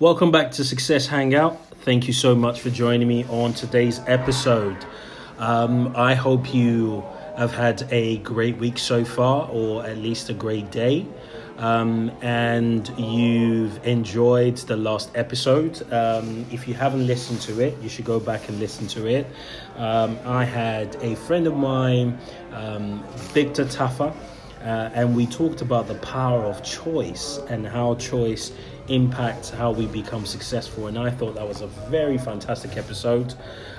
Welcome back to Success Hangout. Thank you so much for joining me on today's episode. Um, I hope you have had a great week so far, or at least a great day. Um, and you've enjoyed the last episode. Um, if you haven't listened to it, you should go back and listen to it. Um, I had a friend of mine, um, Victor Taffa, uh, and we talked about the power of choice and how choice impacts how we become successful. And I thought that was a very fantastic episode.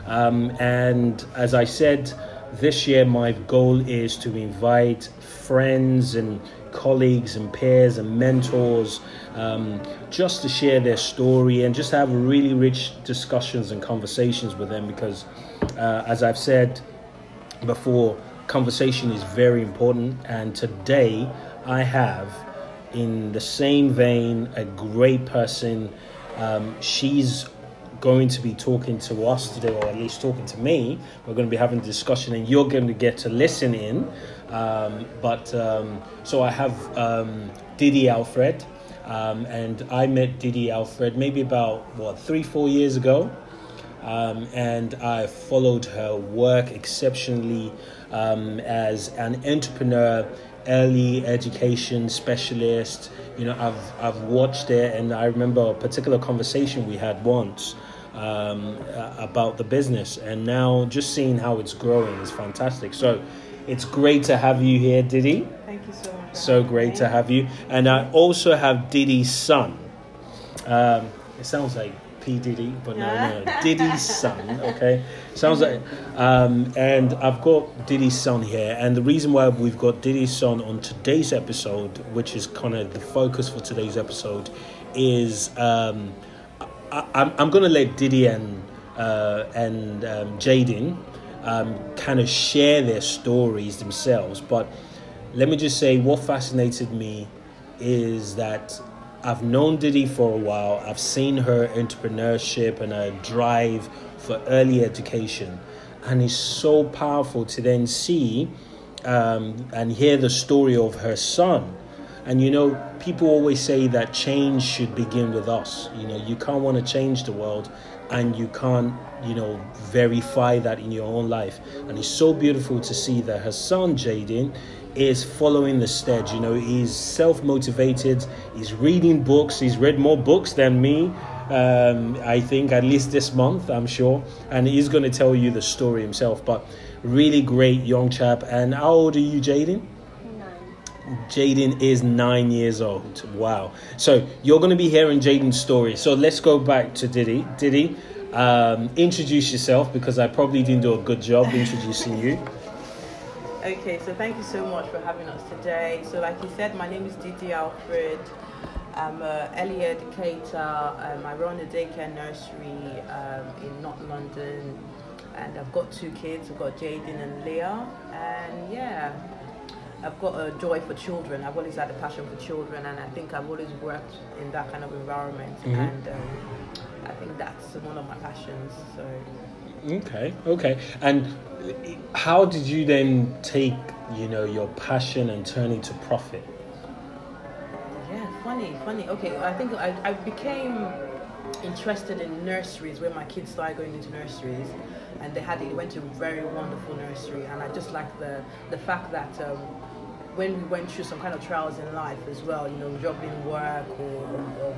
Um, and as I said, this year my goal is to invite friends and colleagues and peers and mentors um, just to share their story and just have really rich discussions and conversations with them because, uh, as I've said before, conversation is very important. And today I have, in the same vein, a great person. Um, she's going to be talking to us today, or at least talking to me. We're going to be having a discussion, and you're going to get to listen in. Um, but um, so I have um, Didi Alfred, um, and I met Didi Alfred maybe about what three, four years ago. Um, and I followed her work exceptionally um, as an entrepreneur, early education specialist. You know, I've I've watched it, and I remember a particular conversation we had once um, about the business, and now just seeing how it's growing is fantastic. So, it's great to have you here, Didi. Thank you so much. So great to have you, and I also have Didi's son. Um, it sounds like P Diddy, but no, no, Diddy's son. Okay, sounds like. Um, and I've got Diddy's son here, and the reason why we've got Diddy's son on today's episode, which is kind of the focus for today's episode, is um, I, I'm I'm gonna let Diddy and uh, and um, Jaden um, kind of share their stories themselves, but let me just say what fascinated me is that I've known Didi for a while. I've seen her entrepreneurship and her drive for early education. And it's so powerful to then see um, and hear the story of her son. And you know, people always say that change should begin with us. You know, you can't want to change the world and you can't, you know, verify that in your own life. And it's so beautiful to see that her son, Jaden, is following the steps. You know, he's self motivated, he's reading books, he's read more books than me. Um, I think at least this month, I'm sure, and he's going to tell you the story himself. But really great young chap. And how old are you, Jaden? Jaden is nine years old. Wow. So you're going to be hearing Jaden's story. So let's go back to Diddy. Diddy, um, introduce yourself because I probably didn't do a good job introducing you. Okay, so thank you so much for having us today. So, like you said, my name is Didi Alfred. I'm an early educator. Um, I run a daycare nursery um, in North London, and I've got two kids. I've got Jaden and Leah, and yeah, I've got a joy for children. I've always had a passion for children, and I think I've always worked in that kind of environment, Mhm. and um, I think that's one of my passions. So. Okay, okay. And how did you then take, you know, your passion and turn it to profit? Yeah, funny, funny. Okay, I think I, I became interested in nurseries when my kids started going into nurseries, and they had they went to a very wonderful nursery, and I just like the the fact that. Um, when we went through some kind of trials in life as well, you know, job in work or, or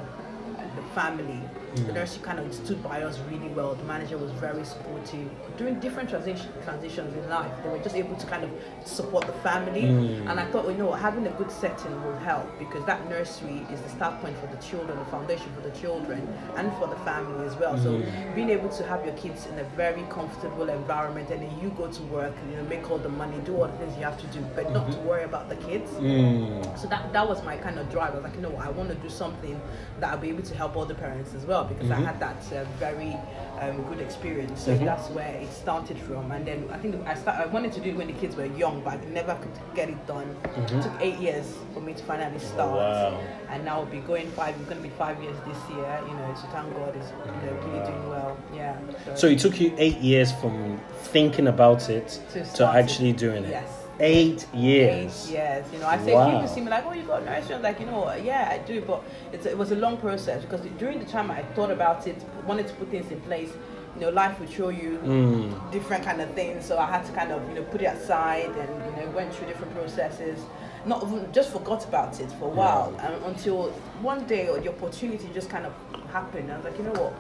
the family, mm. the nursery kind of stood by us really well. The manager was very supportive. During different transition, transitions in life, they were just able to kind of support the family. Mm. And I thought, you know, having a good setting will help because that nursery is the start point for the children, the foundation for the children, and for the family as well. So mm. being able to have your kids in a very comfortable environment, and then you go to work, you know, make all the money, do all the things you have to do, but not to mm-hmm. worry about the kids. Mm. So that that was my kind of drive. I was like, you know, I want to do something that I'll be able to help other parents as well because I had that uh, very um, good experience. So that's where it started from. And then I think I start, I wanted to do it when the kids were young, but I never could get it done. It took eight years for me to finally start. wow. And now we'll be going five. It's going to be five years this year. You know, so thank God it's you know, really doing well. Yeah. So it took you eight years from thinking about it To to, actually doing it. Yes, Eight years. Eight years. You know, I say Wow. people see me like, oh, you got nursery. I'm like, you know, yeah, I do, but it's, it was a long process because during the time I thought about it, wanted to put things in place. You know, life would show you Mm. different kind of things, so I had to kind of you know put it aside and you know went through different processes. Not just forgot about it for a while and until one day or the opportunity just kind of happened. I was like, you know what,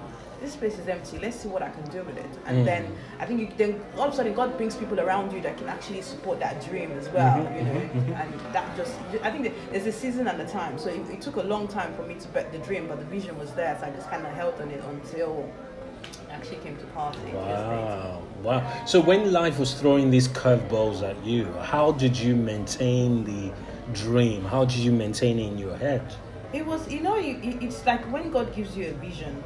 this space is empty. Let's see what I can do with it. And Mm. then I think you, then all of a sudden God brings people around you that can actually support that dream as well. Mhm, You know, mhm, mhm. and that just I think there's a season and a time. So it, it took a long time for me to bet the dream, but the vision was there. So I just kind of held on it until it actually came to pass. eight years later. Wow, wow. So when life was throwing these curveballs at you, how did you maintain the dream? How did you maintain it in your head? It was, you know, you, it's like when God gives you a vision,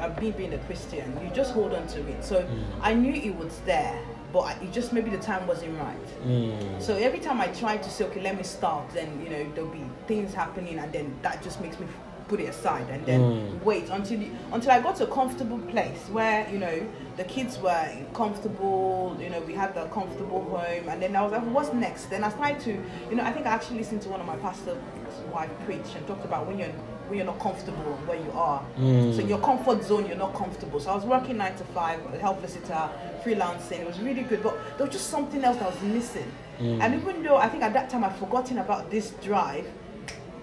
I, me being a Christian, you just hold on to it. So I knew it was there, but I, it just maybe the time wasn't right. Mm. So every time I try to say, okay, let me start, then, you know, there'll be things happening, and then that just makes me put it aside and then Mm. wait until the, until I got to a comfortable place where, you know, the kids were comfortable, you know, we had the comfortable home, and then I was like, what's next? Then I started to, you know, I think I actually listened to one of my pastor's wife preach and talked about when you're when you're not comfortable where you are. Mm. So your comfort zone, you're not comfortable. So I was working nine to five, a health visitor, freelancing. It was really good, but there was just something else that was missing. And even though I think at that time I'd forgotten about this drive,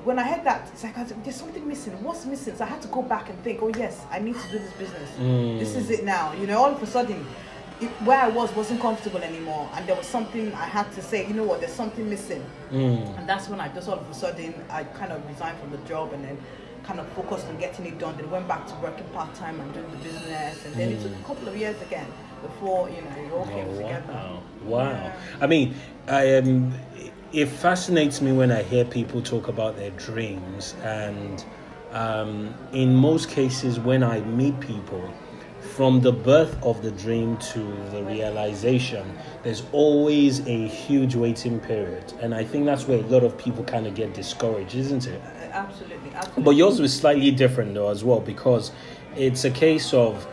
when I heard that, it's like I was, there's something missing. What's missing? So I had to go back and think, oh yes, I need to do this business. Mm. This is it now. You know, all of a sudden, it, where I was wasn't comfortable anymore, and there was something I had to say. You know what? There's something missing. Mm. And that's when I just all of a sudden I kind of resigned from the job and then kind of focused on getting it done. Then went back to working part time and doing the business, and then it took a couple of years again before you know it all came Oh, together. wow. Wow. Yeah. I mean, I um, it fascinates me when I hear people talk about their dreams, and um, in most cases, when I meet people, from the birth of the dream to the realization, there's always a huge waiting period, and I think that's where a lot of people kind of get discouraged, isn't it? Absolutely, absolutely. But yours was slightly different though as well because it's a case of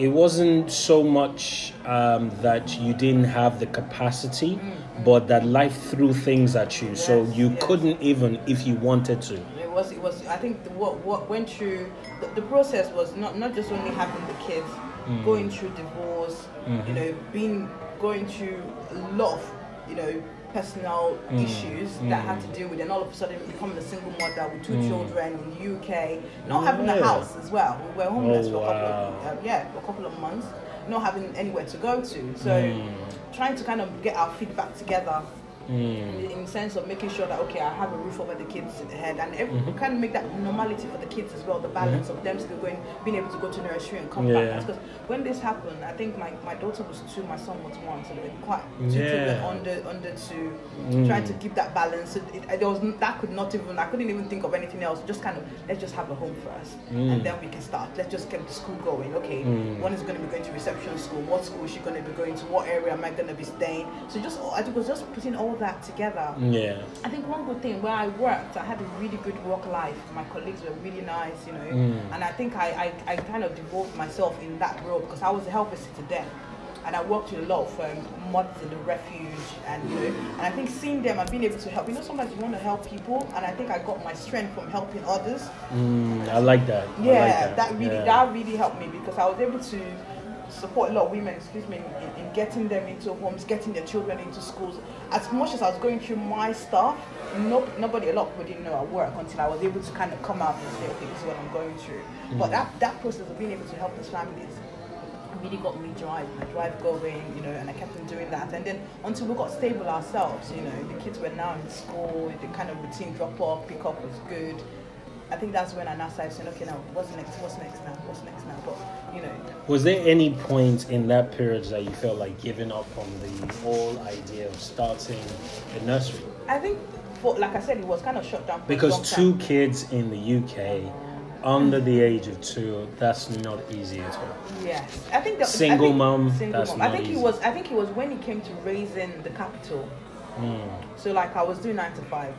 it wasn't so much um, that you didn't have the capacity, but that life threw things at you, so you yes. couldn't even if you wanted to. It was. It was. I think the, what what went through the, the process was not not just only having the kids, Mm. going through divorce. Mm-hmm. You know, being going through a lot of you know personal Mm. issues that I had to deal with, and all of a sudden becoming a single mother with two Mm. children in the UK, not having a house as well. We were homeless Oh, for a couple wow. of uh, yeah for a couple of months, not having anywhere to go to. So Mm. trying to kind of get our feet back together Mm. in, in sense of making sure that okay, I have a roof over the kids' head, and every, Mm-hmm. kind of make that normality for the kids as well. The balance of them still going, being able to go to nursery and come Yeah. back. Because when this happened, I think my, my daughter was two, my son was one, so they were quite two Yeah. under under two, Mm. trying to keep that balance. So it, there was that could not even I couldn't even think of anything else. Just kind of let's just have a home first, Mm. and then we can start. Let's just get the school going. Okay, Mm. one is going to be going to reception school. What school is she going to be going to? What area am I going to be staying? So just I think it was just putting all that together. Yeah. I think one good thing where I worked, I had a really good work life. My colleagues were really nice, you know, Mm. and I think I, I, I kind of devoted myself in that role because I was a helper to then. And I worked with a lot of um, mothers in the refuge, and you know, and I think seeing them and being able to help. You know, sometimes you want to help people, and I think I got my strength from helping others. Mm, I like that. I Yeah, like that. really Yeah. that really helped me because I was able to support a lot of women, excuse me, in, in getting them into homes, getting their children into schools. As much as I was going through my stuff, no, nobody, a lot of people didn't know at work until I was able to kind of come out and say, okay, this is what I'm going through. But mm. that, that process of being able to help those families really got me drive, my drive going, you know, and I kept on doing that. And then until we got stable ourselves, you know, the kids were now in school, the kind of routine drop off, pick up was good. I think that's when I now started saying, okay, now what's next? What's next now? What's next now? But you know, Was there any point in that period that you felt like giving up on the whole idea of starting a nursery? I think, for, like I said, it was kind of shut down Because two time. kids in the UK under the age of two, that's not easy at all. Yes, I think the, Single I think, mom, Single that's mom. I think easy. it was. I think it was when it came to raising the capital. Mm. So like I was doing nine to five.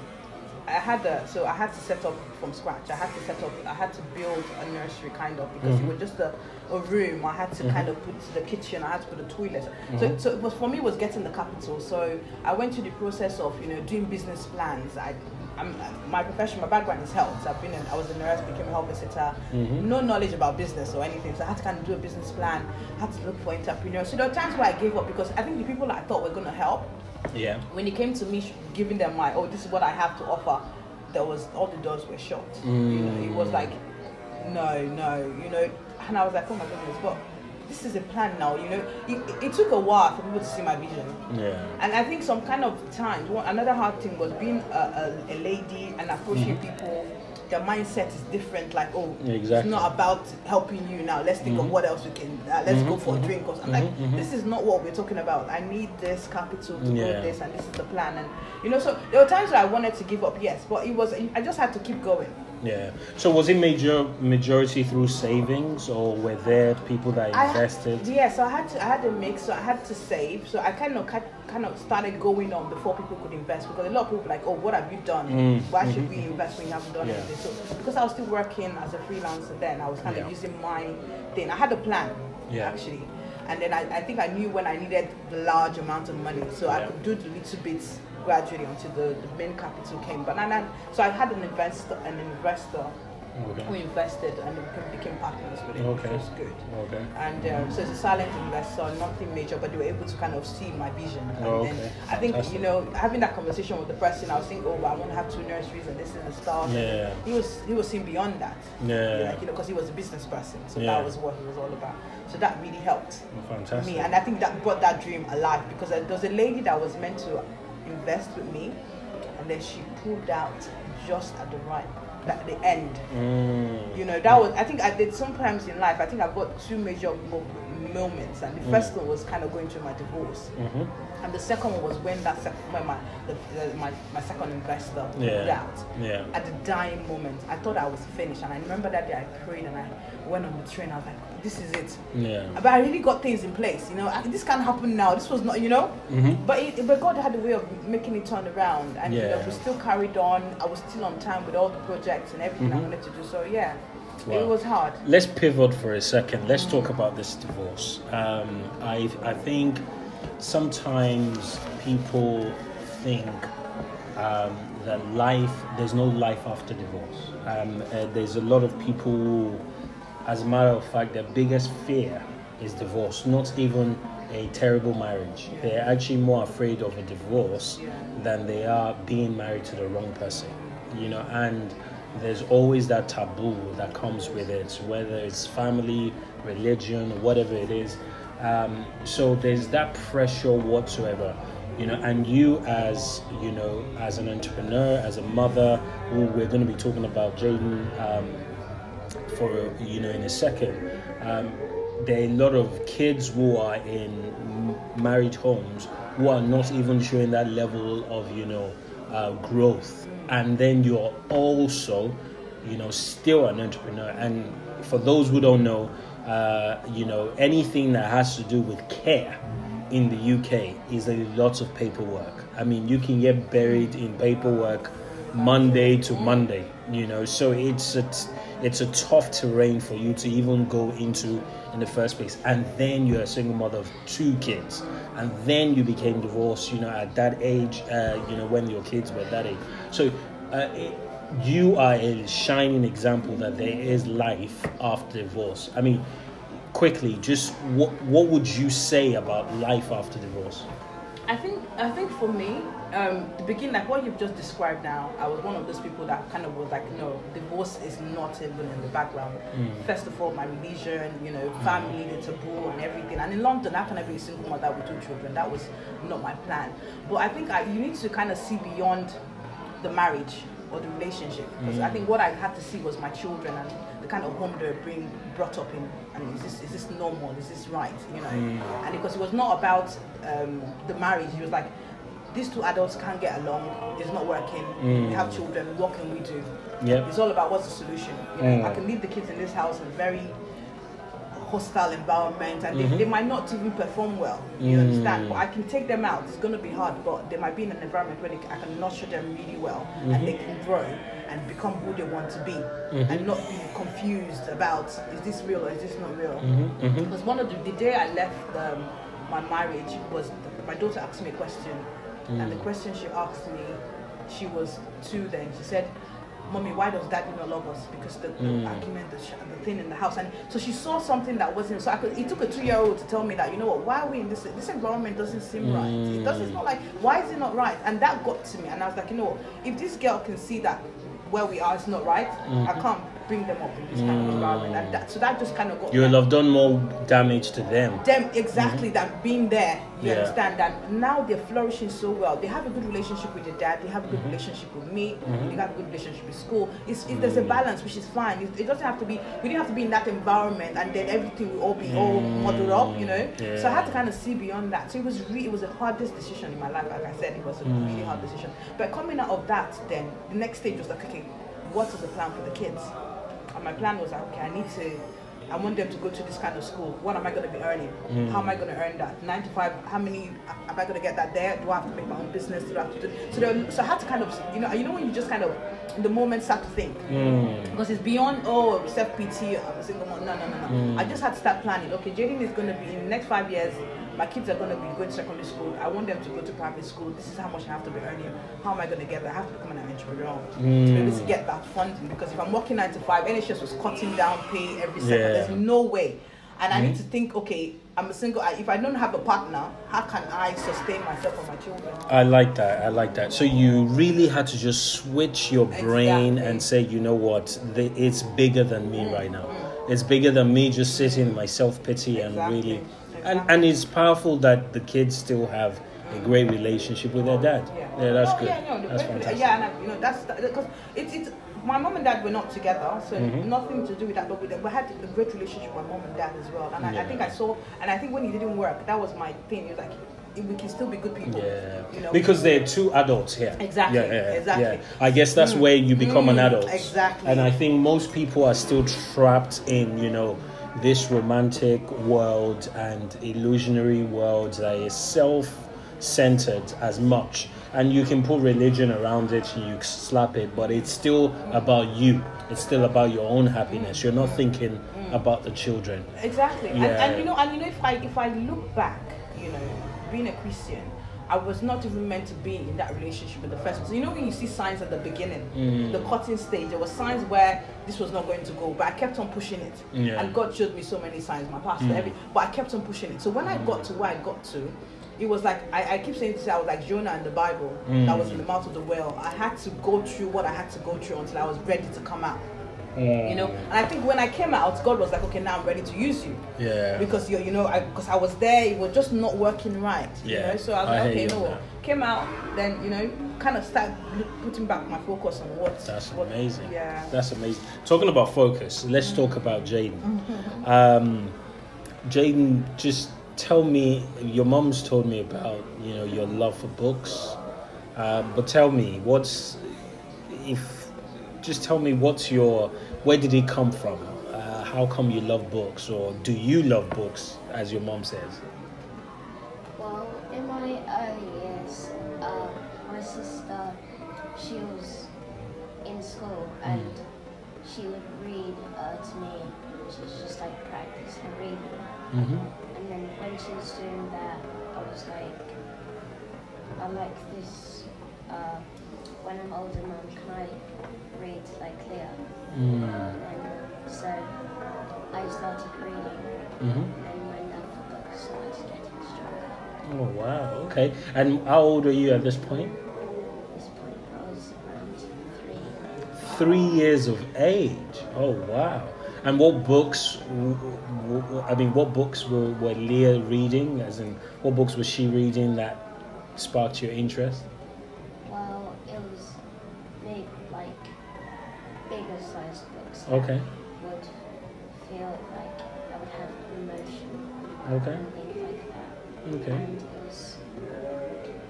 I had a, so I had to set up from scratch. I had to set up, I had to build a nursery kind of because Mm-hmm. it was just a, a room. I had to kind of put the kitchen. I had to put a toilet. So, Mm-hmm. so it was for me it was getting the capital. So I went through the process of you know doing business plans. I, I'm, my profession, my background is health. So I've been, in, I was a nurse, became a health visitor. Mm-hmm. No knowledge about business or anything. So I had to kind of do a business plan. I had to look for entrepreneurs. So there were times where I gave up because I think the people that I thought were going to help Yeah. when it came to me giving them my oh this is what I have to offer, there was all the doors were shut. You know, it mm. was like no, no, you know, and I was like oh my goodness, but this is a plan now. You know, it, it took a while for people to see my vision. Yeah. And I think some kind of times, another hard thing was being a, a, a lady and approaching mm-hmm. people. Their mindset is different. Like, oh, exactly. it's not about helping you now. Let's think of mm-hmm. what else we can. Uh, let's go mm-hmm. for a mm-hmm. drink. Or something. I'm like, this is not what we're talking about. I need this capital to Yeah. go this, and this is the plan. And you know, so there were times where I wanted to give up. Yes, but it was. I just had to keep going. Yeah. So was it major majority through savings, or were there people that I- invested? yeah, so I had to, I had a mix. So I had to save. So I kind of kind of started going on before people could invest because a lot of people were like, oh, what have you done? Mm, Why should we invest when you haven't done Yeah. anything? So because I was still working as a freelancer then, I was kind Yeah. of using my thing. I had a plan Yeah. actually, and then I, I think I knew when I needed the large amount of money, so I could do the little bits gradually until the, the main capital came. But I- so I had an investor, an investor who invested and became, became partners with it, Okay. which was good. Okay. And um, so it's a silent investor, nothing major, but they were able to kind of see my vision. And Oh, then. I think, Fantastic. you know, having that conversation with the person, I was thinking, oh, I want to have two nurseries and this is the start. Yeah. He was he was seeing beyond that. Yeah. Like, you know, because he was a business person. So Yeah. that was what he was all about. So that really helped Fantastic. me. And I think that brought that dream alive because there was a lady that was meant to invest with me and then she pulled out just at the right, at the end. Mm. You know, that was, I think I did sometimes in life, I think I've got two major moments. And the Mm. first one was kind of going through my divorce. Mhm. And the second one was when that second, when my, the, the, my, my second investor pulled Yeah. out. Yeah. At the dying moment, I thought I was finished. And I remember that day I prayed and I went on the train. I was like, this is it. Yeah. But I really got things in place, you know. I, this can't happen now. This was not, you know. Mhm. But it, but God had a way of making it turn around, and you know, we still carried on. I was still on time with all the projects and everything I wanted to do. So yeah, Wow. it was hard. Let's pivot for a second. Let's talk about this divorce. Um, I I think sometimes people think um, that life there's no life after divorce. Um, uh, there's a lot of people as a matter of fact, their biggest fear is divorce, not even a terrible marriage. They're actually more afraid of a divorce than they are being married to the wrong person. You know, and there's always that taboo that comes with it, whether it's family, religion, whatever it is. Um, so there's that pressure whatsoever, you know. And you, as you know, as an entrepreneur, as a mother, we're going to be talking about, Jaden, um, for you know in a second. Um, there are a lot of kids who are in married homes who are not even showing that level of you know uh, growth, and then you're also you know still an entrepreneur. And for those who don't know, uh, you know anything that has to do with care in the UK is a lot of paperwork. I mean, you can get buried in paperwork Monday to Monday, you know. So it's a t- it's a tough terrain for you to even go into in the first place. And then you're a single mother of two kids, and then you became divorced, you know, at that age, uh, you know, when your kids were that age. So. Uh, it, you are a shining example that there is life after divorce. I mean, quickly, just what what would you say about life after divorce? I think I think for me, um, the beginning, like what you've just described now, I was one of those people that kind of was like, no, divorce is not even in the background. First of all, my religion, you know, family, the taboo, and everything. And in London, I be a single mother with two children? That was not my plan. But I think I, you need to kind of see beyond the marriage or the relationship because I think what I had to see was my children and the kind of home they were being brought up in. And is this is this normal? Is this right? You know, and because it was not about um, the marriage, it was like these two adults can't get along. It's not working. We have children. What can we do? Yep. It's all about what's the solution. You know, Mm. I can leave the kids in this house in a very hostile environment and Mhm. they, they might not even perform well. You Mm. understand? But I can take them out. It's going to be hard, but they might be in an environment where they, I can nurture them really well and they can grow and become who they want to be and not be confused about is this real or is this not real? Mm-hmm. Mm-hmm. Because one of the, the day I left um, my marriage was my daughter asked me a question, and the question she asked me, she was two then. She said, "Mommy, why does Daddy not love us? Because the, the Mm. argument, the, sh- the thing in the house." And so she saw something that wasn't. So I could. It took a two-year-old to tell me that you know what? Why are we in this? This environment doesn't seem right. It doesn't. It's not like why is it not right? And that got to me, and I was like, you know what? If this girl can see that where we are is not right, I can't bring them up in this kind of environment. And that, so that just kind of got You will have done more damage to them. them exactly that being there you Mm-hmm. Yeah. understand? That now they're flourishing so well. They have a good relationship with their dad they have a good Mm-hmm. relationship with me they have a good relationship with school. It's, it, there's a balance which is fine. It, it doesn't have to be we didn't have to be in that environment and then everything will all be all muddled up you know? So i had to kind of see beyond that. So it was re- it was the hardest decision in my life like i said it was a Mm. really hard decision. But coming out of that then the next stage was like okay what is the plan for the kids and my plan was like, okay, I need to, I want them to go to this kind of school. What am I going to be earning? How am I going to earn that? Nine to five. How many am I going to get that there? Do I have to make my own business? Do I have to do? So, there, so I had to kind of, you know, you know when you just kind of, in the moment, start to think Mm. because it's beyond oh self pity. I'm a single mom. No, no, no, no. I just had to start planning. Okay, Jaden is going to be in the next five years. My kids are going to be going to secondary school. I want them to go to private school. This is how much I have to be earning. How am I going to get that? I have to become an entrepreneur to be able to mm. get that funding. Because if I'm working nine to five, NHS was cutting down pay every second. Yeah. There's no way. And I need mm-hmm. to think, okay, I'm a single. I- If I don't have a partner, how can I sustain myself and my children? I like that. I like that. So you really had to just switch your brain Exactly. and say, you know what, the, it's bigger than me mm, right now. Mm. It's bigger than me just sitting in my self pity and really, and and it's powerful that the kids still have a great relationship with their dad. Yeah, that's Oh, good. Yeah, no, that's fantastic. Yeah, and I, you know that's because it's it's my mom and dad were not together, so Mm-hmm. nothing to do with that. But we, we had a great relationship with my mom and dad as well, and I, I think I saw, and I think when it didn't work, that was my thing. It was like we can still be good people. Yeah, you know, because they're two adults here. Exactly, Yeah, yeah, exactly. Yeah. I guess that's where you become an Mm, adult. exactly. And I think most people are still trapped in, you know, this romantic world and illusionary world that is self-centered as much. And you can put religion around it, you slap it, but it's still about you. It's still about your own happiness. You're not thinking mm. about the children. Exactly. And, and you know, and you know, if I if I look back, you know, being a Christian, I was not even meant to be in that relationship in the first place. So you know when you see signs at the beginning, Mm. the cutting stage, there were signs where this was not going to go, but I kept on pushing it. Yeah. Mm. And God showed me so many signs, my pastor, every but I kept on pushing it. So when I got to where I got to, it was like I, I keep saying this, I was like Jonah in the Bible that was in the mouth of the whale. I had to go through what I had to go through until I was ready to come out. You know, and I think when I came out, God was like, okay, now I'm ready to use you Yeah. because you you know I because I was there it was just not working right you Yeah, know so I was I like okay you no on came out then you know kind of started look- putting back my focus on what That's what, amazing. yeah That's amazing. Talking about focus, let's talk about Jaden. Um, Jaden, just tell me. Your mom's told me about you know your love for books, uh, but tell me what's if. Just tell me what's your. Where did it come from? Uh, how come you love books, or do you love books, as your mom says? Well, in my early years, uh, my sister, she was in school and she would read uh, to me. She was just like practice her reading. Mm-hmm. And then when she was doing that, I was like, I like this. Uh, when I'm older, mum, can I read like Leah? Mm. And so I started reading, Mm-hmm. and my love for books started getting stronger. Oh wow. Okay. And how old are you at this point? At this point, I was around three. three years of age. Oh wow! And what books? I mean, what books were, were Leah reading? As in, what books was she reading that sparked your interest? Okay. Would feel like I would have emotion Okay. and things like that. Okay. And it was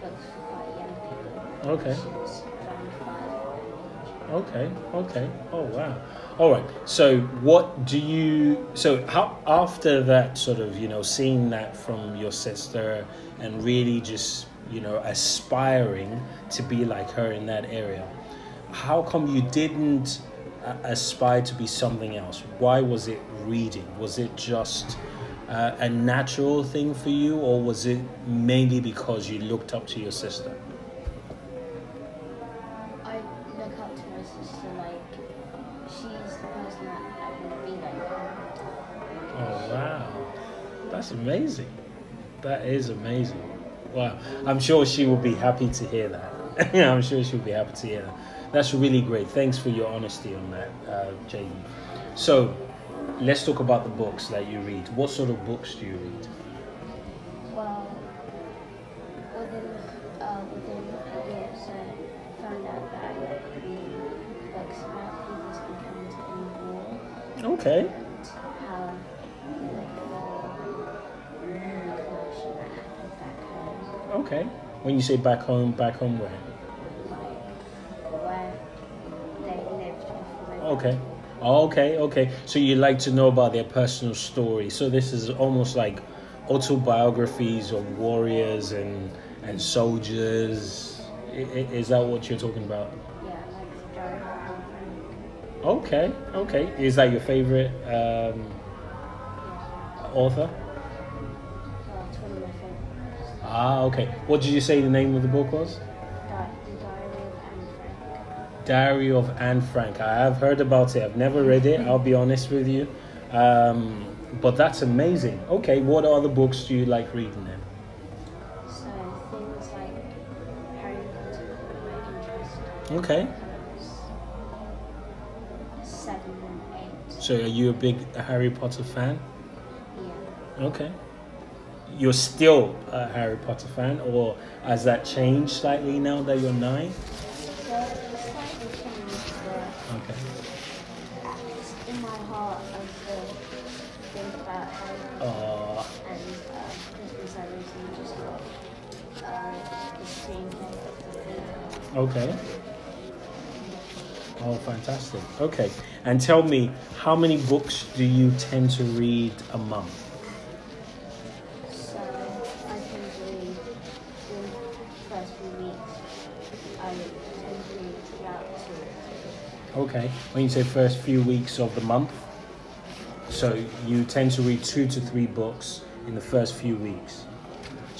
books for quite young people. Okay. She was around five at that age. Okay. Okay. Oh wow. All right. So, what do you? So, how after that sort of you know seeing that from your sister and really just you know aspiring to be like her in that area, how come you didn't uh, aspire to be something else? Why was it reading? Was it just uh, a natural thing for you, or was it mainly because you looked up to your sister? I look up to my sister like she's the person that I would be like. Oh wow, that's amazing. That is amazing. Wow, I'm sure she will be happy to hear that. I'm sure she'll be happy to hear that. That's really great. Thanks for your honesty on that, uh, Jaden. So, let's talk about the books that you read. What sort of books do you read? Well, within uh, within a year, I found out that I like reading books about people's encounter in war Okay. and how like the commotion that happened back home, Okay. When you say back home, back home where? Okay. Oh, okay, okay. So you like to know about their personal story. So this is almost like autobiographies of warriors and and soldiers. I- i- Is that what you're talking about? Yeah, like the Diary of Anne Frank. Okay, okay. Is that your favorite um, author? Well, it's one of my favorites. Ah, okay. What did you say the name of the book was? Diary of Anne Frank. I have heard about it. I've never read it. I'll be honest with you. Um, but that's amazing. Okay, what other books do you like reading then? So things like Harry Potter my interest Okay. when I was seven and eight. So are you a big Harry Potter fan? Yeah. Okay. You're still a Harry Potter fan, or has that changed slightly now that you're nine? So okay. Oh, fantastic. Okay. And tell me, how many books do you tend to read a month? So I tend to read in the first few weeks. I tend to read throughout two. Okay. When you say first few weeks of the month, so you tend to read two to three books in the first few weeks.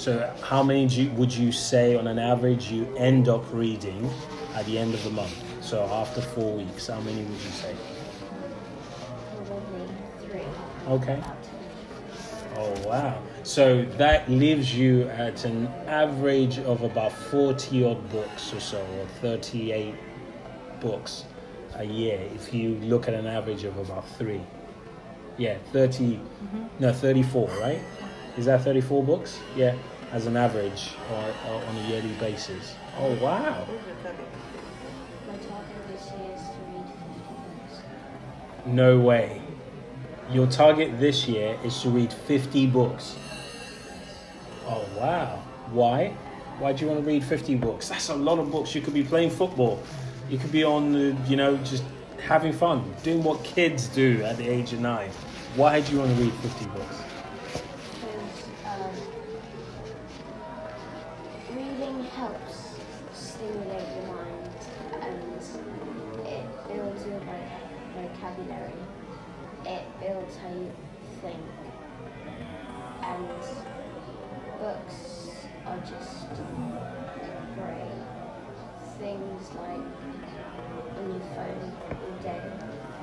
So how many you, would you say on an average you end up reading at the end of the month? So after four weeks, how many would you say? Probably three. Okay. Oh wow. So that leaves you at an average of about 40 odd books or so, or 38 books a year if you look at an average of about three. Yeah, 30, mm-hmm. no, 34, right? Is that 34 books? Yeah, as an average or, or on a yearly basis. Oh wow. My target this year is to read 50 books. No way. Your target this year is to read 50 books. Oh, wow. Why? Why do you want to read 50 books? That's a lot of books. You could be playing football. You could be on, the, you know, just having fun, doing what kids do at the age of nine. Why do you want to read 50 books?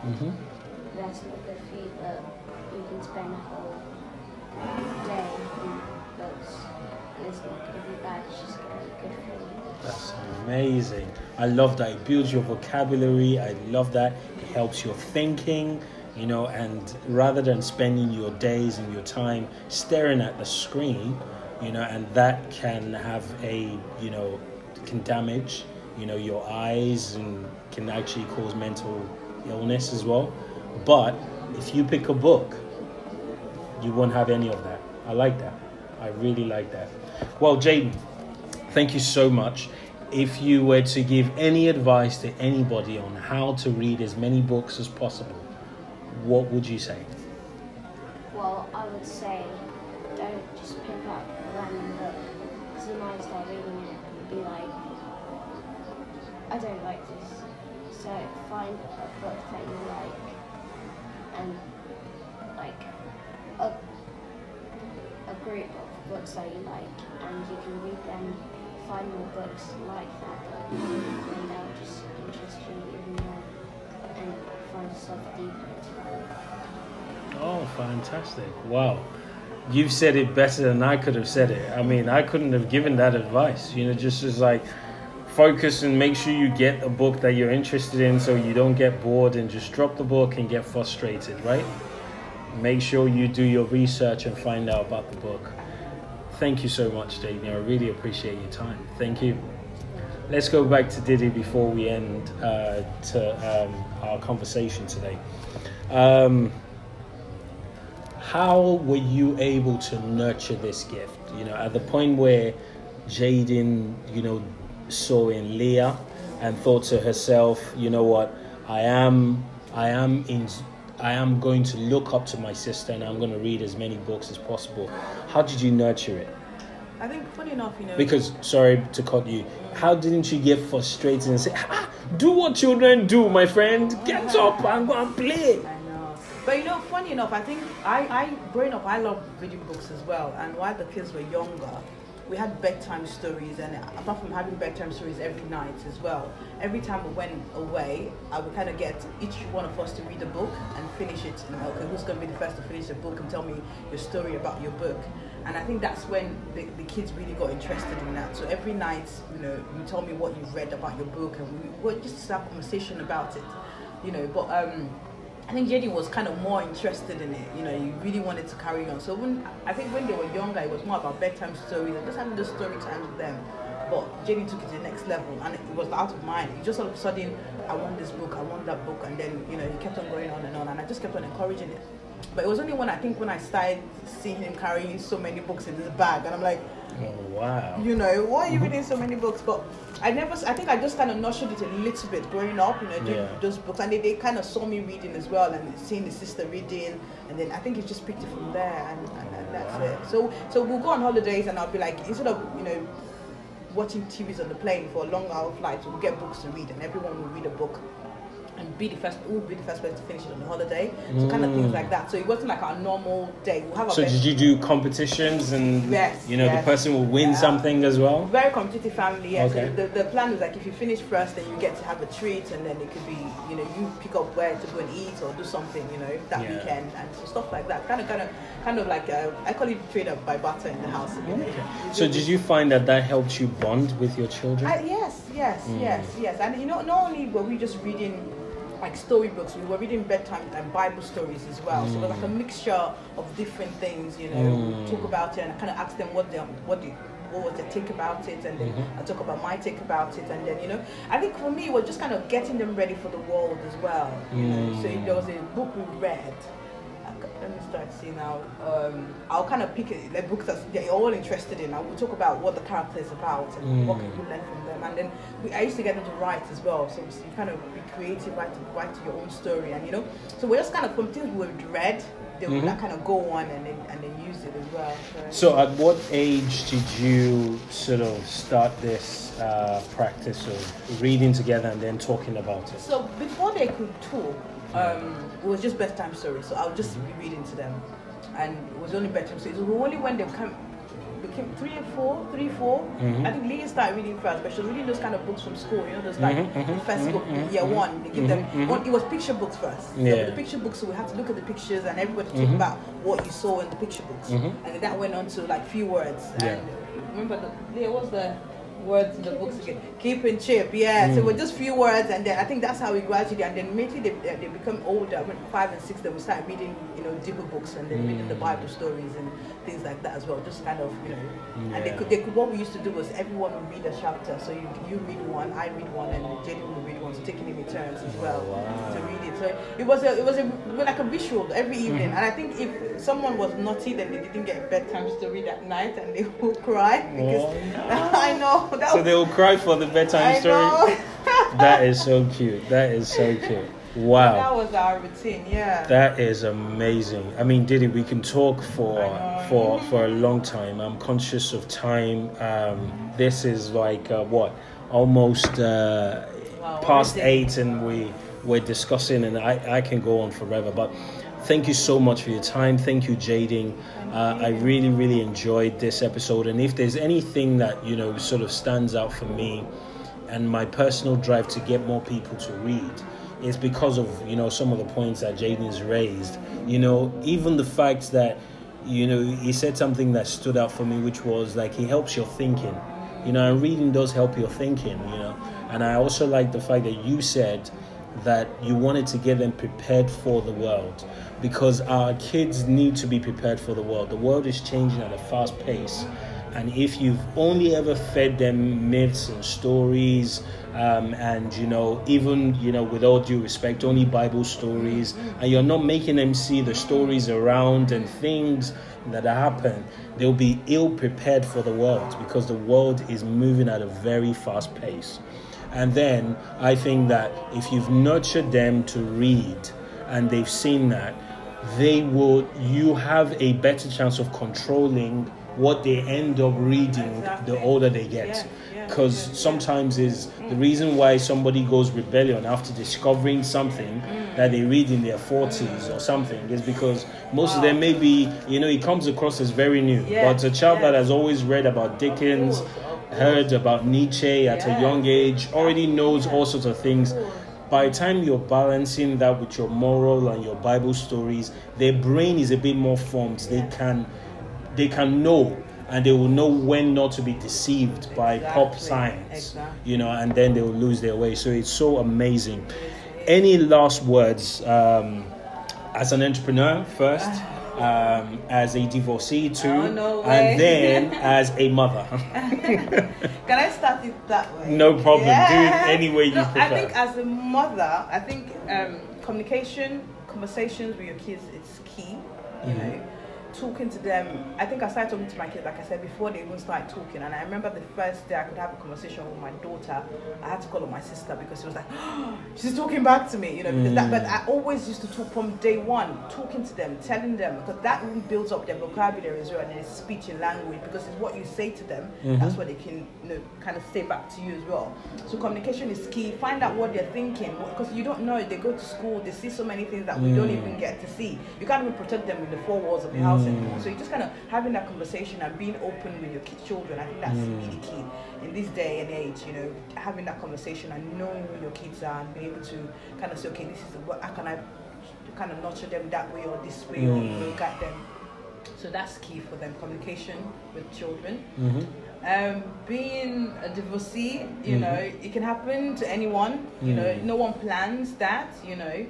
Mm-hmm. That's not good for you, but you can spend a whole day in books. It's not going to be bad, it's just going to be good for you. That's amazing. I love that. It builds your vocabulary. I love that. It helps your thinking, you know, and rather than spending your days and your time staring at the screen, you know, and that can have a, you know, can damage, you know, your eyes and can actually cause mental illness as well. But if you pick a book, you won't have any of that. I like that. I really like that. Well, Jaden, thank you so much. if you were to give any advice to anybody on how to read as many books as possible, what would you say? Well, I would say don't just pick up So find a book that you like and like a, a group of books that you like and you can read them, find more books like that book and they'll just interest you even more and find yourself deeper into. Oh, fantastic. Wow. You've said it better than I could have said it. I mean, I couldn't have given that advice. You know, just as like focus and make sure you get a book that you're interested in so you don't get bored and just drop the book and get frustrated, right? Make sure you do your research and find out about the book. Thank you so much, Jamie. I really appreciate your time. Thank you. Let's go back to Diddy before we end uh, to um, our conversation today. Um, how were you able to nurture this gift? You know, at the point where Jaden, you know, saw in Leah and thought to herself, you know what, I am, I am in, I am going to look up to my sister and I'm going to read as many books as possible. How did you nurture it? I think funny enough, you know. Because sorry to cut you, how didn't you get frustrated and say, ah, "Do what children do, my friend. Get up and go and play." I know. But you know, funny enough, I think I, I growing up, I loved reading books as well. And while the kids were younger, we had bedtime stories. And apart from having bedtime stories every night as well, every time we went away, I would kind of get each one of us to read a book and finish it. And okay, who's going to be the first to finish the book and tell me your story about your book? And I think that's when the, the kids really got interested in that. So every night, you know, you tell me what you've read about your book, and we would just have a conversation about it, you know. But um, I think JD was kind of more interested in it. You know, he really wanted to carry on. So when I think when they were younger, it was more about bedtime stories and just having the story times with them. But JD took it to the next level, and it was out of mind. He just all of a sudden, I want this book, I want that book, and then you know he kept on going on and on, and I just kept on encouraging it. But it was only when I think when I started seeing him carrying so many books in his bag, and I'm like, Oh wow! you know, why are you reading so many books? But I never, I think I just kind of nurtured it a little bit growing up, you know, doing Yeah. those books. And they, they kind of saw me reading as well and seeing the sister reading. And then I think it just picked it from there and, and, and oh, that's Wow. it. So, so we'll go on holidays and I'll be like, instead of, you know, watching TVs on the plane for a long hour flight, we'll get books to read and everyone will read a book. Be the first, we'll be the first person to finish it on the holiday. So kind of things Mm. like that. So it wasn't like our normal day. We'll have a So did you do competitions and Yes, you know yes. the person will win Yeah. something as well? very competitive family. Yeah. Okay. So the, the plan was like if you finish first, then you get to have a treat, and then it could be you know you pick up where to go and eat or do something you know that Yeah. weekend and stuff like that. Kind of, kind of, kind of like uh, I call it trade up by barter in the house. you know. Okay. So did you find that that helped you bond with your children? I, yes, yes, Mm. yes, yes. And you know, not only were we just reading like storybooks, we were reading bedtime and Bible stories as well. So it was like a mixture of different things, you know, Mm. talk about it and kind of ask them what they what they what was their take about it, and then Mhm. I talk about my take about it, and then you know, I think for me, we're just kind of getting them ready for the world as well. You know, so if there was a book we read. I c- Let me start seeing now. Um, I'll kind of pick it, the books that they're all interested in. I will talk about what the character is about and what Mm. can you learn from them. And then we, I used to get them to write as well. So you kind of be creative, write, write your own story, and you know. So we're just kind of from things we've read, they Mhm. like kind of go on and then and then use it as well. So at what age did you sort of start this uh, practice of reading together and then talking about it? So before they could talk, um, it was just bedtime stories. So I would just Mm-hmm. be reading to them, and it was only bedtime stories. It was only when they became became three or four, three, four. Mhm. I think Leah started reading first, but she was reading those kind of books from school. You know, those like Mhm, mhm, the first mhm, book, mhm, year mhm, one. They give them one. It was picture books first. So Yeah. the picture books, so we had to look at the pictures, and everybody talk about what you saw in the picture books, and then that went on to like few words. Yeah. And remember, the, Leah, what's the words in the books again? Keep and chip, yeah. So Mm. we're just few words, and then I think that's how we gradually, and then maybe they, they, they become older. When five and six, then we start reading, you know, deeper books, and then reading the Mm. Bible stories and things like that as well. Just kind of, you know, and they could, they could. What we used to do was everyone would read a chapter. So you you read one, I read one, and Jaden would read So taking it in turns as well wow. to read it. So it was a it was a like a visual every evening. Mm-hmm. And I think if someone was naughty, then they didn't get a bedtime story that night, and they would cry because Oh. I know. That So was- they will cry for the bedtime I story. That is so cute. That is so cute. Wow. That was our routine, yeah. That is amazing. I mean, Diddy, we can talk for for for a long time. I'm conscious of time. Um, this is like uh, what almost uh, Wow, past what is it? eight, and we we're discussing, and I I can go on forever. But thank you so much for your time. Thank you, Jaden. Uh, I really really enjoyed this episode, and if there's anything that you know sort of stands out for me, and my personal drive to get more people to read is because of you know some of the points that Jaden has raised. You know, even the fact that you know he said something that stood out for me, which was like he helps your thinking. You know, and reading does help your thinking. You know, and I also like the fact that you said that you wanted to get them prepared for the world because our kids need to be prepared for the world. The world is changing at a fast pace. And if you've only ever fed them myths and stories, um, and you know, even you know, with all due respect, only Bible stories, and you're not making them see the stories around and things that happen, they'll be ill prepared for the world because the world is moving at a very fast pace. And then I think that if you've nurtured them to read and they've seen that, they will you have a better chance of controlling what they end up reading Exactly. the older they get. Yeah, yeah, Because yeah, yeah. sometimes is the reason why somebody goes rebellion after discovering something Mm. that they read in their 40s or something is because most of them maybe you know it comes across as very new but a child that has always read about Dickens Of course, of course. Heard about Nietzsche at a young age already knows all sorts of things by the time you're balancing that with your moral and your Bible stories, their brain is a bit more formed. They can they can know and they will know when not to be deceived by pop science. exactly. You know, and then they will lose their way. So it's so amazing. Any last words um, as an entrepreneur first? Um, as a divorcee too, Oh, no and then as a mother. Can I start it that way? No problem. Do it any way you no, prefer. I think as a mother, I think um, communication, conversations with your kids is key. You Mhm. know, talking to them. I think I started talking to my kids, like I said, before they even start talking. And I remember the first day I could have a conversation with my daughter, I had to call up my sister because she was like, she's talking back to me. You know, because that. But mm. I always used to talk from day one, talking to them, telling them, because that really builds up their vocabulary as well and their speech and language. Because it's what you say to them, mm-hmm. that's what they can, you know, kind of say back to you as well. So communication is key. Find out what they're thinking because you don't know. They go to school, they see so many things that we don't mm. even get to see. You can't even protect them in the four walls of the mm. house anymore. So you just kind of having that conversation and being open with your ki- children. I think that's really key in this day and age. You know, having that conversation and knowing who your kids are and being able to kind of say, okay, this is what how can I kind of nurture them that way or this way or look at them. So that's key for them. Communication with children. Mhm. Um, being a divorcee, you Mhm. know, it can happen to anyone. You know, Mm. no one plans that. You know,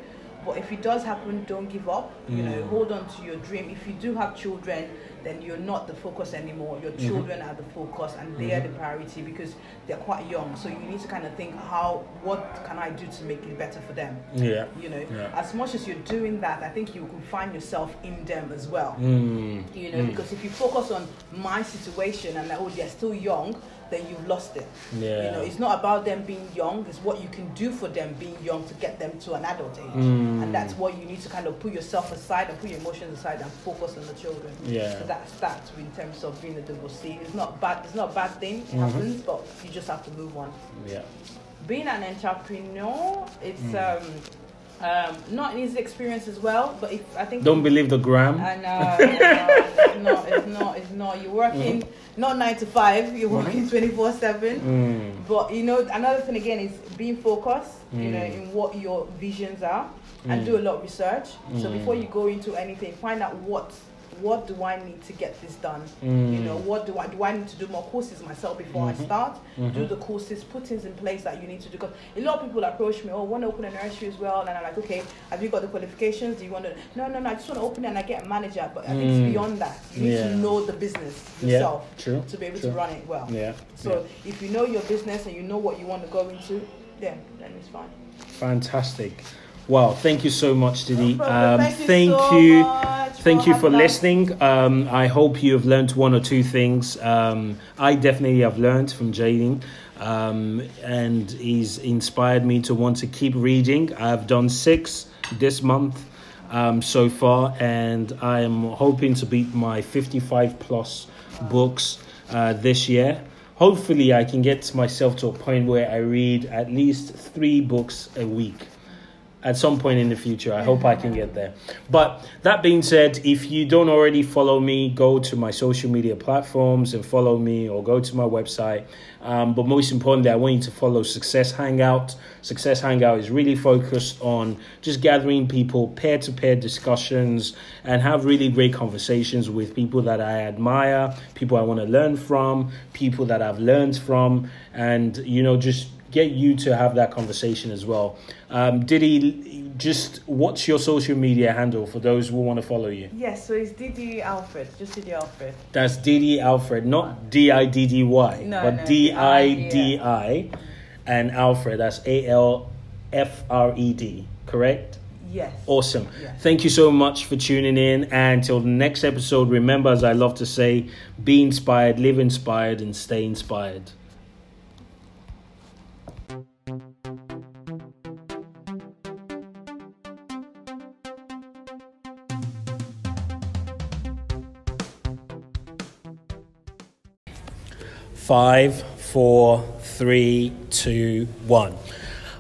but if it does happen, don't give up. You know, Mm. hold on to your dream. If you do have children, then you're not the focus anymore. Your Mhm. children are the focus, and they are the priority because they're quite young. So you need to kind of think, how, what can I do to make it better for them? Yeah. You know, Yeah. as much as you're doing that, I think you can find yourself in them as well Mm. you know Mm. because if you focus on my situation and like, oh they're still young then you've lost it Yeah. you know it's not about them being young it's what you can do for them being young to get them to an adult age Mm. and that's what you need to kind of put yourself aside and put your emotions aside and focus on the children Yeah. so that's that in terms of being a divorcee it's not bad it's not a bad thing it Mhm. happens but you just have to move on Yeah. being an entrepreneur it's Mm. um um, not an easy experience as well, but if I think Don't believe the gram. I know, I know. No, it's not. It's not. You're working not nine to five. You're working twenty four seven. Mm. But you know, another thing again is being focused. You know, Mm. in what your visions are, and Mm. do a lot of research. So Mm. before you go into anything, find out what what do I need to get this done. You Mm. know, what do I do? I need to do more courses myself before Mhm. I start. Do Mhm. the courses, put things in place that you need to do. Because a lot of people approach me, oh, want to open a nursery as well, and I'm like, okay, have you got the qualifications? Do you want to? No, no, no. I just want to open it and I get a manager. But I think Mm. it's beyond that. You need Yeah. to know the business Yeah. yourself True. to be able True. to run it well. Yeah. So if you know your business and you know what you want to go into, then then it's fine. Fantastic. Wow, thank you so much, Didi. Um, Thank you thank you. for listening. Um, I hope you have learned one or two things. Um, I definitely have learned from Jaden, um, and he's inspired me to want to keep reading. I've done six this month um, so far, and I am hoping to beat my 55 plus books uh, this year. Hopefully, I can get myself to a point where I read at least three books a week at some point in the future. I hope I can get there. But that being said, if you don't already follow me, go to my social media platforms and follow me or go to my website. Um, but most importantly, I want you to follow Success Hangout. Success Hangout is really focused on just gathering people, peer to peer discussions, and have really great conversations with people that I admire, people I want to learn from, people that I've learned from, and, you know, just get you to have that conversation as well. Um, Didi, just what's your social media handle for those who want to follow you? Yes, so it's Didi Alfred, just Didi Alfred. That's Didi Alfred, not D I D D Y, No, but no, D I D I, and Alfred. That's A L F R E D. Correct. Yes. Awesome. Yes. Thank you so much for tuning in. And until the next episode, remember, as I love to say, be inspired, live inspired, and stay inspired. Five, four, three, two, one.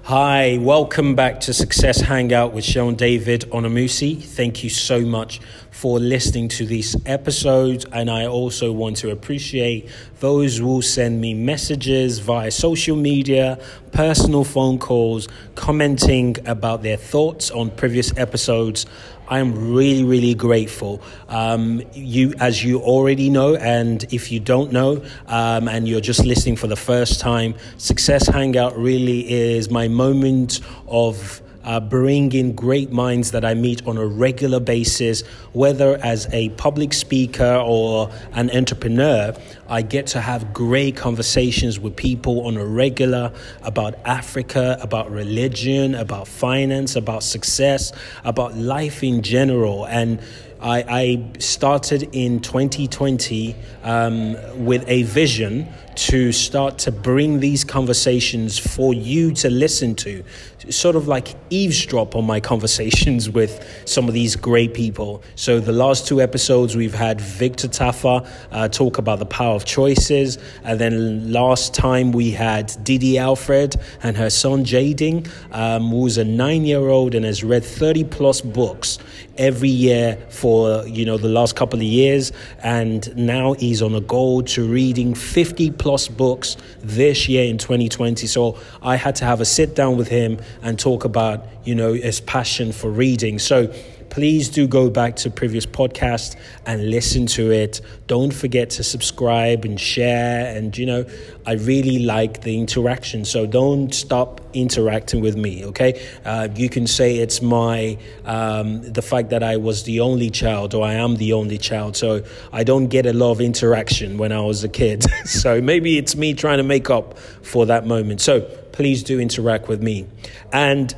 Hi, welcome back to Success Hangout with Sean David Onamusi. Thank you so much for listening to these episodes, and I also want to appreciate those who send me messages via social media, personal phone calls, commenting about their thoughts on previous episodes. I am really, really grateful. Um, you, as you already know, and if you don't know, um, and you're just listening for the first time, Success Hangout really is my moment of uh, bringing great minds that I meet on a regular basis, whether as a public speaker or an entrepreneur. I get to have great conversations with people on a regular about Africa, about religion, about finance, about success, about life in general. And I, I started in 2020 um, with a vision to start to bring these conversations for you to listen to, sort of like eavesdrop on my conversations with some of these great people. So, the last two episodes, we've had Victor Taffa uh, talk about the power of choices. And then last time, we had Didi Alfred and her son Jaden, um, who's a nine year old and has read 30 plus books every year for you know the last couple of years and now he's on a goal to reading 50 plus books this year in 2020 so i had to have a sit down with him and talk about you know his passion for reading. So please do go back to previous podcast and listen to it. Don't forget to subscribe and share. And you know i really like the interaction. So don't stop interacting with me okay? Uh, you can say it's my um, the fact that i was the only child or i am the only child. So i don't get a lot of interaction when i was a kid. So maybe it's me trying to make up for that moment. So please do interact with me. And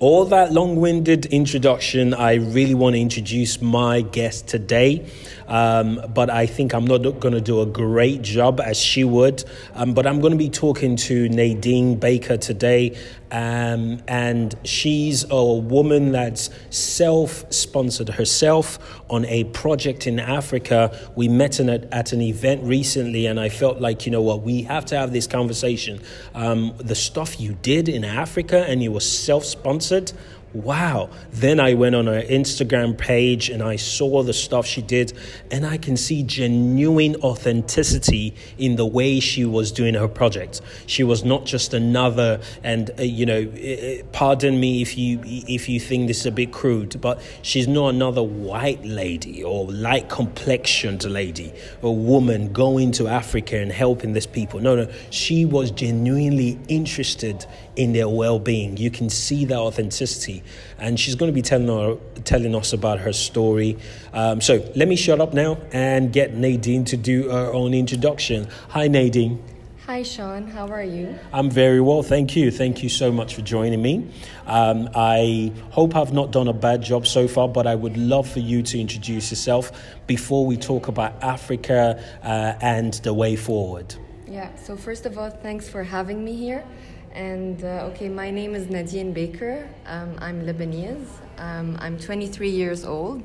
all that long winded introduction, I really want to introduce my guest today. Um, but I think I'm not going to do a great job as she would. Um, but I'm going to be talking to Nadine Baker today. Um, and she's a woman that's self sponsored herself on a project in Africa. We met in a, at an event recently, and I felt like, you know what, we have to have this conversation. Um, the stuff you did in Africa and you were self sponsored wow. Then I went on her Instagram page and I saw the stuff she did, and I can see genuine authenticity in the way she was doing her project. She was not just another, and uh, you know, pardon me if you if you think this is a bit crude, but she's not another white lady or light complexioned lady, a woman going to Africa and helping these people. No, no, she was genuinely interested in their well-being. You can see that authenticity, and she's going to be telling telling us about her story. Um, so let me shut up now and get Nadine to do her own introduction. Hi, Nadine. Hi, Sean. How are you? I'm very well, thank you. Thank you so much for joining me. Um, I hope I've not done a bad job so far, but I would love for you to introduce yourself before we talk about Africa uh, and the way forward. Yeah, so first of all, thanks for having me here. And uh, okay, my name is Nadine Baker. Um, I'm Lebanese. Um, I'm 23 years old